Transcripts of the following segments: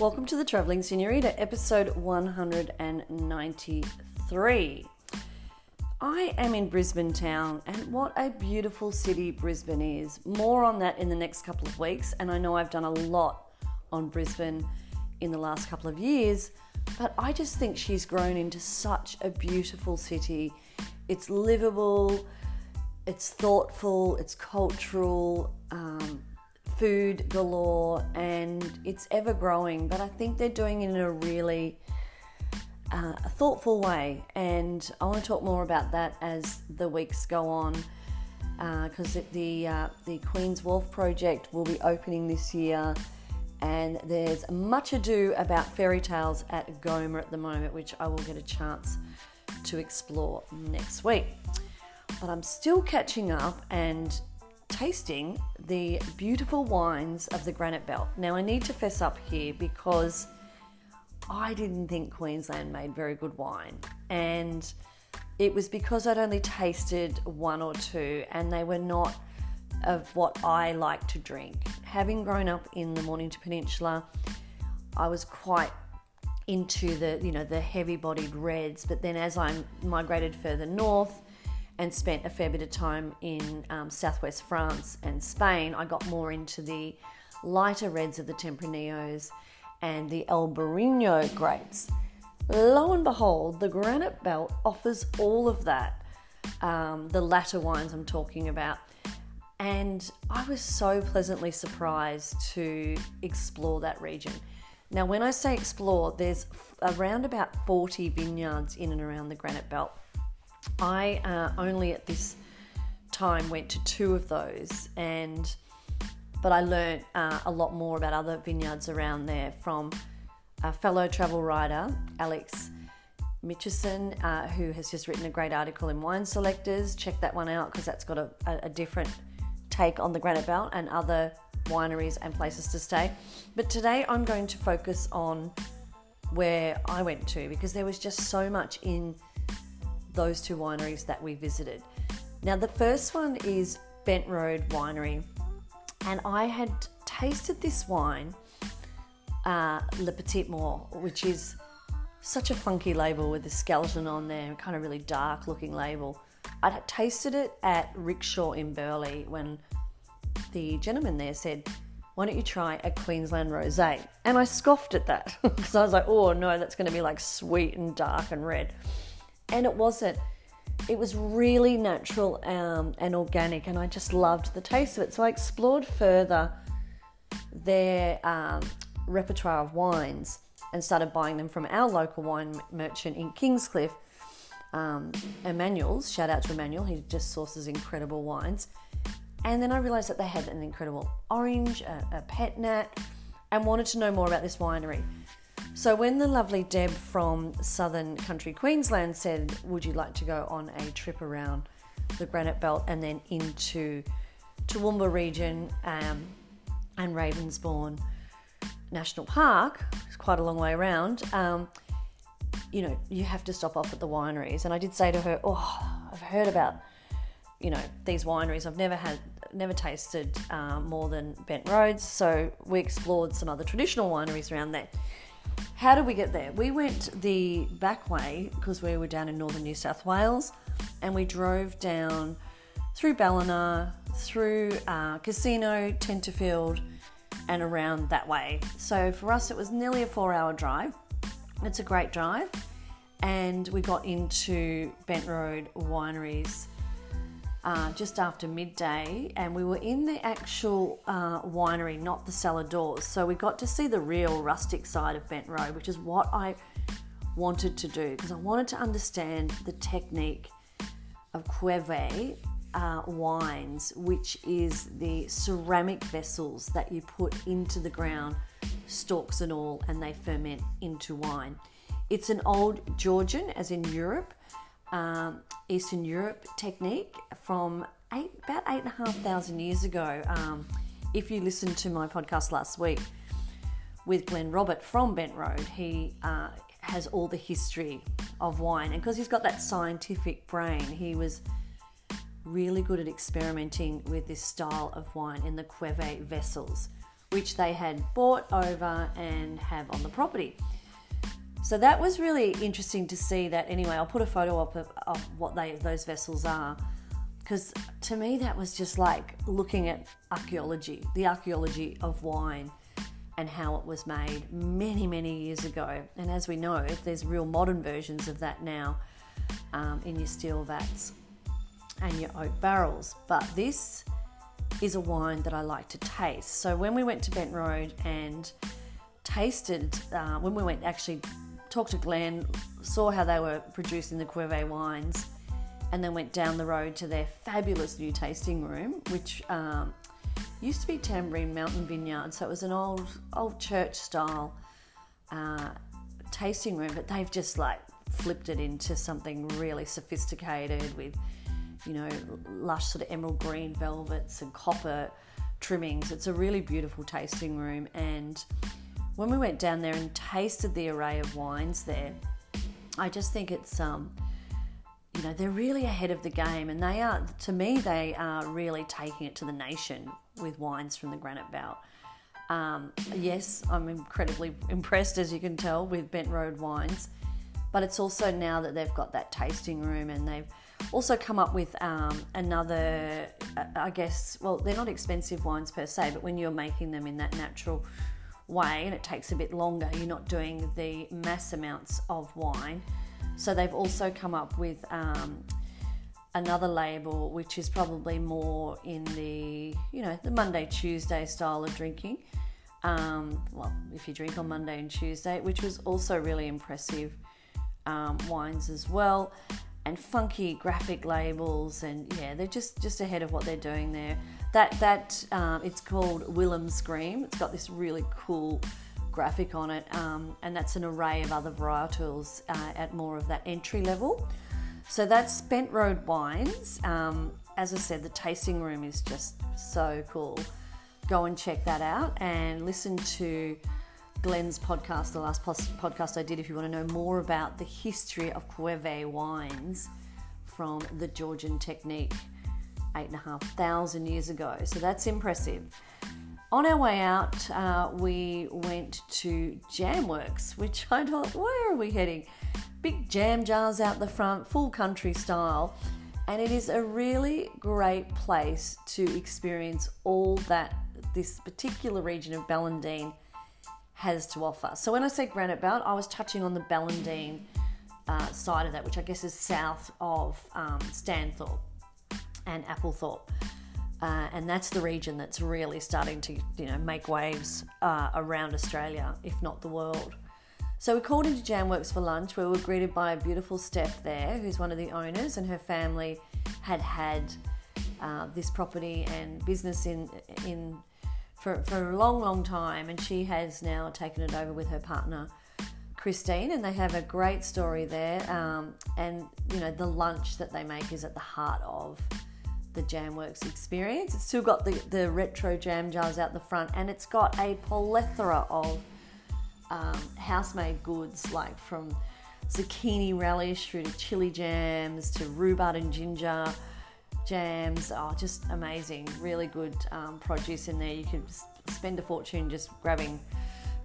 Welcome to the Traveling Senorita, episode 193. I am in Brisbane town, and what a beautiful city Brisbane is. More on that in the next couple of weeks, and I know I've done a lot on Brisbane in the last couple of years, but I just think she's grown into such a beautiful city. It's livable, it's thoughtful, it's cultural. Um, food galore and it's ever growing, but I think they're doing it in a really uh, thoughtful way. And I want to talk more about that as the weeks go on because uh, the, uh, the Queen's Wharf project will be opening this year. And there's much ado about fairy tales at Goma at the moment, which I will get a chance to explore next week. But I'm still catching up and tasting the beautiful wines of the Granite Belt. Now, I need to fess up here because I didn't think Queensland made very good wine. And it was because I'd only tasted one or two and they were not of what I like to drink. Having grown up in the Mornington Peninsula, I was quite into the you know the heavy bodied reds but then as I migrated further north and spent a fair bit of time in um, southwest France and Spain, I got more into the lighter reds of the Tempranillos and the Albarino grapes. Lo and behold, the Granite Belt offers all of that, um, the latter wines I'm talking about. And I was so pleasantly surprised to explore that region. Now, when I say explore, there's around about 40 vineyards in and around the Granite Belt. I uh, only at this time went to two of those, and but I learned uh, a lot more about other vineyards around there from a fellow travel writer, Alex Mitchison, uh, who has just written a great article in Wine Selectors. Check that one out because that's got a, a, different take on the Granite Belt and other wineries and places to stay. But today I'm going to focus on where I went to because there was just so much in those two wineries that we visited. Now, the first one is Bent Road Winery, and I had tasted this wine, uh, Le Petit Mort, which is such a funky label with the skeleton on there, kind of really dark looking label. I had tasted it at Rickshaw in Burleigh when the gentleman there said, Why don't you try a Queensland rosé? And I scoffed at that because I was like, Oh no, that's going to be like sweet and dark and red and it wasn't. It was really natural um, and organic, and I just loved the taste of it. So I explored further their um, repertoire of wines and started buying them from our local wine merchant in Kingscliff, um, Emmanuel's. Shout out to Emmanuel, he just sources incredible wines. And then I realised that they had an incredible orange, a, a pet nat, and wanted to know more about this winery. So when the lovely Deb from Southern Country Queensland said, "Would you like to go on a trip around the Granite Belt and then into Toowoomba region um, and Ravensbourne National Park?" It's quite a long way around. Um, you know, you have to stop off at the wineries, and I did say to her, "Oh, I've heard about." You know these wineries. I've never had, never tasted uh, more than Bent Roads. So we explored some other traditional wineries around there. How did we get there? We went the back way because we were down in northern New South Wales and we drove down through Ballina, through uh, Casino, Tenterfield, and around that way. So for us, it was nearly a four hour drive. It's a great drive. And we got into Bent Road Wineries uh, just after midday, and we were in the actual uh, winery, not the cellar doors. So we got to see the real rustic side of Bent Road, which is what I wanted to do because I wanted to understand the technique of qvevri uh, wines, which is the ceramic vessels that you put into the ground, stalks and all, and they ferment into wine. It's an old Georgian, as in Europe, um, Eastern Europe technique from eight, about eight and a half thousand years ago. Um, if you listened to my podcast last week with Glen Robert from Bent Road, he uh, has all the history of wine, and because he's got that scientific brain, he was really good at experimenting with this style of wine in the qvevri vessels, which they had bought over and have on the property. So that was really interesting to see that. Anyway, I'll put a photo up of, of what they those vessels are, because to me that was just like looking at archaeology, the archaeology of wine, and how it was made many many years ago. And as we know, there's real modern versions of that now um, in your steel vats and your oak barrels. But this is a wine that I like to taste. So when we went to Bent Road and tasted, uh, when we went actually talked to Glen, saw how they were producing the qvevri wines, and then went down the road to their fabulous new tasting room, which um, used to be Tambourine Mountain Vineyard. So it was an old old church style uh, tasting room, but they've just like flipped it into something really sophisticated with, you know, lush sort of emerald green velvets and copper trimmings. It's a really beautiful tasting room and when we went down there and tasted the array of wines there, I just think it's um, you know they're really ahead of the game, and they are to me they are really taking it to the nation with wines from the Granite Belt. Um, yes, I'm incredibly impressed, as you can tell, with Bent Road wines, but it's also now that they've got that tasting room and they've also come up with um, another, I guess, well, they're not expensive wines per se, but when you're making them in that natural way and it takes a bit longer. You're not doing the mass amounts of wine. So they've also come up with um, another label which is probably more in the you know the Monday Tuesday style of drinking. Um, well, if you drink on Monday and Tuesday, which was also really impressive um, wines as well, and funky graphic labels, and yeah, they're just just ahead of what they're doing there. That that um, it's called Willem Scream. It's got this really cool graphic on it, um, and that's an array of other varietals uh, at more of that entry level. So that's Bent Road Wines. Um, as I said, the tasting room is just so cool. Go and check that out and listen to Glen's podcast, the last podcast I did, if you want to know more about the history of qvevri wines from the Georgian technique eight and a half thousand years ago. So that's impressive. On our way out, uh, we went to Jamworks, which I thought, where are we heading? Big jam jars out the front, full country style. And it is a really great place to experience all that this particular region of Ballandean has to offer. So when I say Granite Belt, I was touching on the Ballandean uh, side of that, which I guess is south of um, Stanthorpe and Applethorpe. Uh, and that's the region that's really starting to, you know, make waves uh, around Australia, if not the world. So we called into Jamworks for lunch, where we were greeted by a beautiful Steph there, who's one of the owners, and her family had had uh, this property and business in in for, for a long, long time, and she has now taken it over with her partner. Christine, and they have a great story there. Um, and you know, the lunch that they make is at the heart of the Jamworks experience. It's still got the, the retro jam jars out the front and it's got a plethora of um, house-made goods like from zucchini relish through to chili jams to rhubarb and ginger jams. Oh, just amazing. Really good um, produce in there. You could spend a fortune just grabbing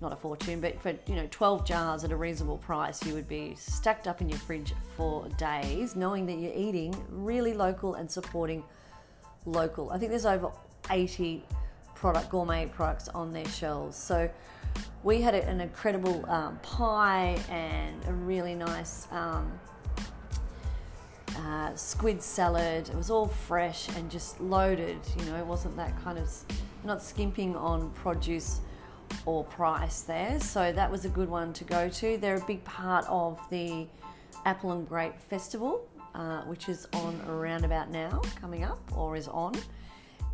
not a fortune, but for you know 12 jars at a reasonable price, you would be stacked up in your fridge for days, knowing that you're eating really local and supporting local. I think there's over 80 product gourmet products on their shelves. So we had an incredible um, pie and a really nice um, uh, squid salad. It was all fresh and just loaded. You know, it wasn't that kind of not skimping on produce or price there. So that was a good one to go to. They're a big part of the Apple and Grape Festival, uh, which is on around about now, coming up or is on.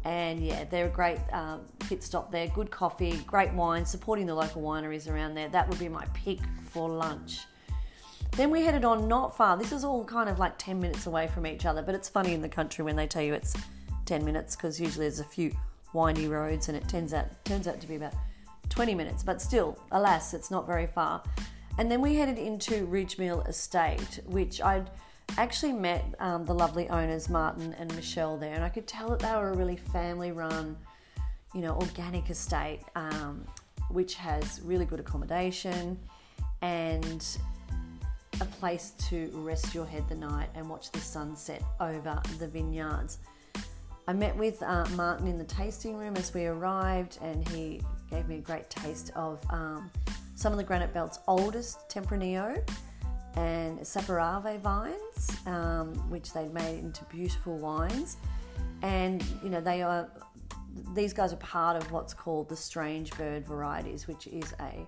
And yeah, they're a great um, pit stop there. Good coffee, great wine, supporting the local wineries around there. That would be my pick for lunch. Then we headed on not far. This is all kind of like 10 minutes away from each other, but it's funny in the country when they tell you it's 10 minutes because usually there's a few windy roads and it turns out turns out to be about 20 minutes, but still, alas, it's not very far. And then we headed into Ridgemill Estate, which I'd actually met um, the lovely owners, Martin and Michelle, there, and I could tell that they were a really family run, you know, organic estate, um, which has really good accommodation and a place to rest your head the night and watch the sunset over the vineyards. I met with uh, Martin in the tasting room as we arrived, and he gave me a great taste of um, some of the Granite Belt's oldest Tempranillo and Saperavi vines, um, which they'd made into beautiful wines. And you know, they are these guys are part of what's called the Strange Bird Varieties, which is a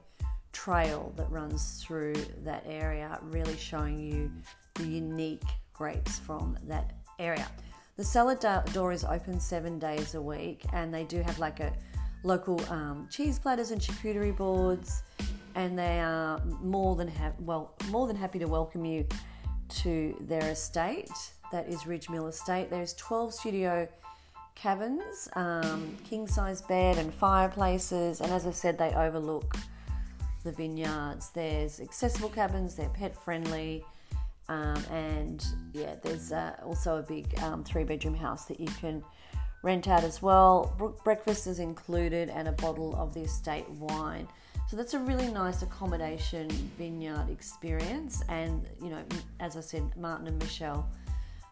trail that runs through that area, really showing you the unique grapes from that area. The cellar door is open seven days a week, and they do have like a local um, cheese platters and charcuterie boards, and they are more than ha- well more than happy to welcome you to their estate. That is Ridgemill Estate. There's 12 studio cabins, um, king size bed and fireplaces, and as I said, they overlook the vineyards. There's accessible cabins, they're pet friendly, um, and yeah, there's uh, also a big um, three bedroom house that you can rent out as well. Breakfast is included and a bottle of the estate wine. So that's a really nice accommodation vineyard experience. And you know, as I said, Martin and Michelle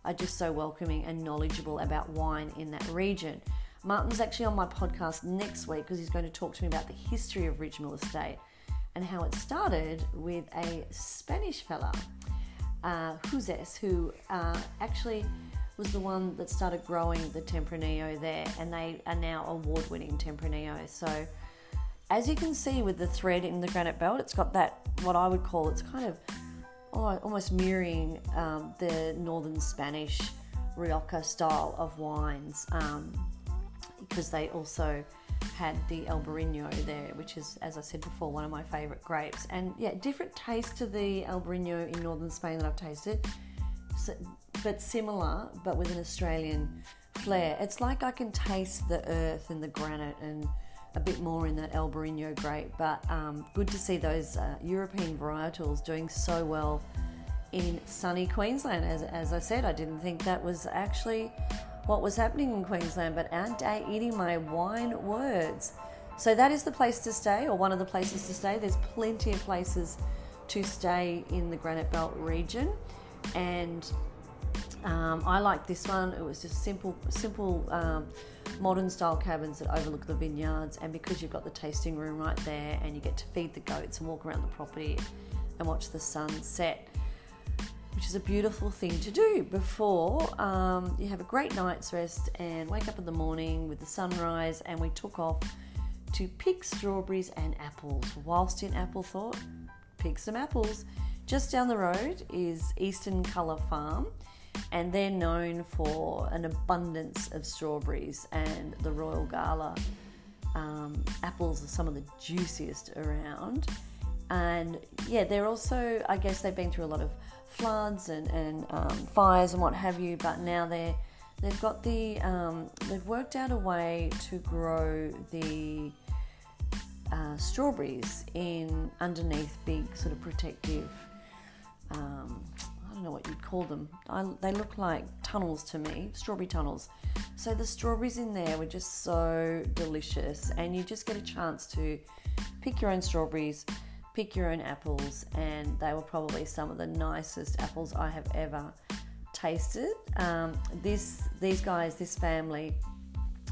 are just so welcoming and knowledgeable about wine in that region. Martin's actually on my podcast next week because he's going to talk to me about the history of Ridgemill Estate and how it started with a Spanish fella, uh, Joses, who uh, actually was the one that started growing the Tempranillo there, and they are now award winning Tempranillo. So, as you can see with the thread in the granite belt, it's got that what I would call it's kind of almost mirroring um, the northern Spanish Rioja style of wines um, because they also had the Albarino there, which is, as I said before, one of my favourite grapes. And yeah, different taste to the Albarino in northern Spain that I've tasted, so, but similar, but with an Australian flair. It's like I can taste the earth and the granite and a bit more in that Albarino grape, but um, good to see those uh, European varietals doing so well in sunny Queensland. As, as I said, I didn't think that was actually what was happening in Queensland, but aren't I eating my wine words? So that is the place to stay, or one of the places to stay. There's plenty of places to stay in the Granite Belt region, and um, I like this one. It was just simple, simple, um, modern style cabins that overlook the vineyards, and because you've got the tasting room right there, and you get to feed the goats and walk around the property and watch the sun set which is a beautiful thing to do before um, you have a great night's rest and wake up in the morning with the sunrise. And we took off to pick strawberries and apples. Whilst in Applethorpe, pick some apples. Just down the road is Eastern Colour Farm, and they're known for an abundance of strawberries, and the Royal Gala um, apples are some of the juiciest around. And yeah, they're also, I guess, they've been through a lot of floods and, and um, fires and what have you, but now they're they've got the um, they've worked out a way to grow the uh, strawberries in underneath big sort of protective. Um, don't know what you'd call them. I, they look like tunnels to me, strawberry tunnels. So the strawberries in there were just so delicious, and you just get a chance to pick your own strawberries pick your own apples, and they were probably some of the nicest apples I have ever tasted. Um, this these guys, this family,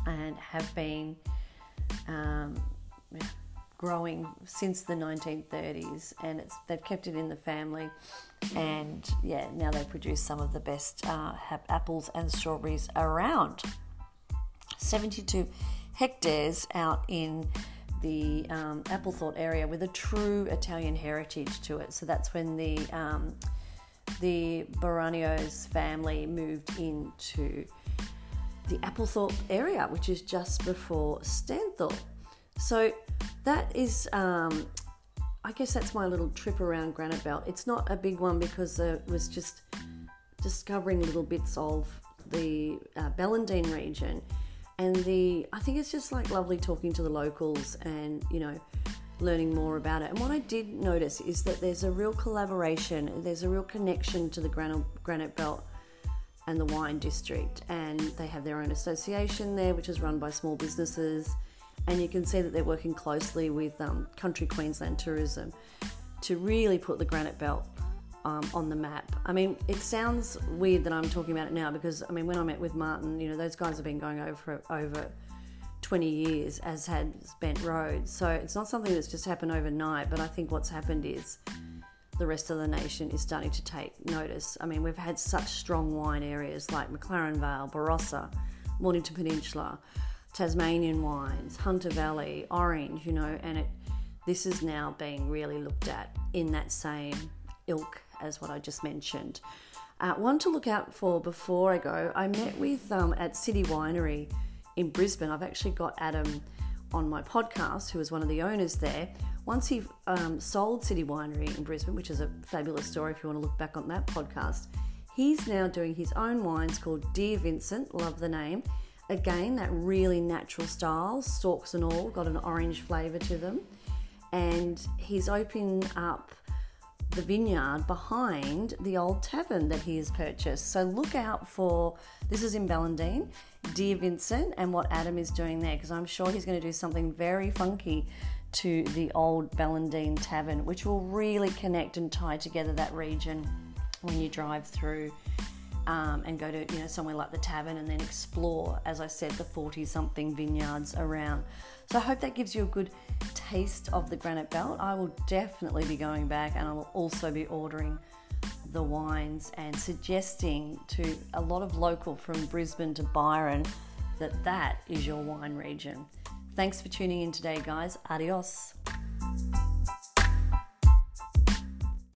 and have been um, growing since the 1930s, and it's they've kept it in the family. And yeah, now they produce some of the best uh, apples and strawberries around. 72 hectares out in the um, Applethorpe area with a true Italian heritage to it. So that's when the um, the Baranios family moved into the Applethorpe area, which is just before Stanthorpe. So that is, um, I guess that's my little trip around Granite Belt. It's not a big one because it was just discovering little bits of the uh, Ballandean region and the I think it's just like lovely talking to the locals and you know learning more about it. And what I did notice is that there's a real collaboration, there's a real connection to the Granite, Granite Belt and the wine district, and they have their own association there, which is run by small businesses. And you can see that they're working closely with um, Country Queensland Tourism to really put the Granite Belt um, on the map. I mean, it sounds weird that I'm talking about it now because I mean, when I met with Martin, you know, those guys have been going over for over 20 years, as had Bent Road. So it's not something that's just happened overnight. But I think what's happened is the rest of the nation is starting to take notice. I mean, we've had such strong wine areas like McLaren Vale, Barossa, Mornington Peninsula, Tasmanian wines, Hunter Valley, Orange, you know, and it this is now being really looked at in that same ilk as what I just mentioned. Uh, one to look out for before I go, I met with um, at City Winery in Brisbane. I've actually got Adam on my podcast, who is one of the owners there. Once he um, sold City Winery in Brisbane, which is a fabulous story if you want to look back on that podcast, he's now doing his own wines called Dear Vincent, love the name. Again, that really natural style, stalks and all, got an orange flavour to them. And he's opening up the vineyard behind the old tavern that he has purchased. So look out for this is in Ballandean, Dear Vincent, and what Adam is doing there because I'm sure he's going to do something very funky to the old Ballandean tavern, which will really connect and tie together that region when you drive through. Um, and go to you know somewhere like the tavern and then explore as i said the 40 something vineyards around. So i hope that gives you a good taste of the granite belt. I will definitely be going back and i will also be ordering the wines and suggesting to a lot of local from brisbane to byron that that is your wine region. Thanks for tuning in today guys. Adios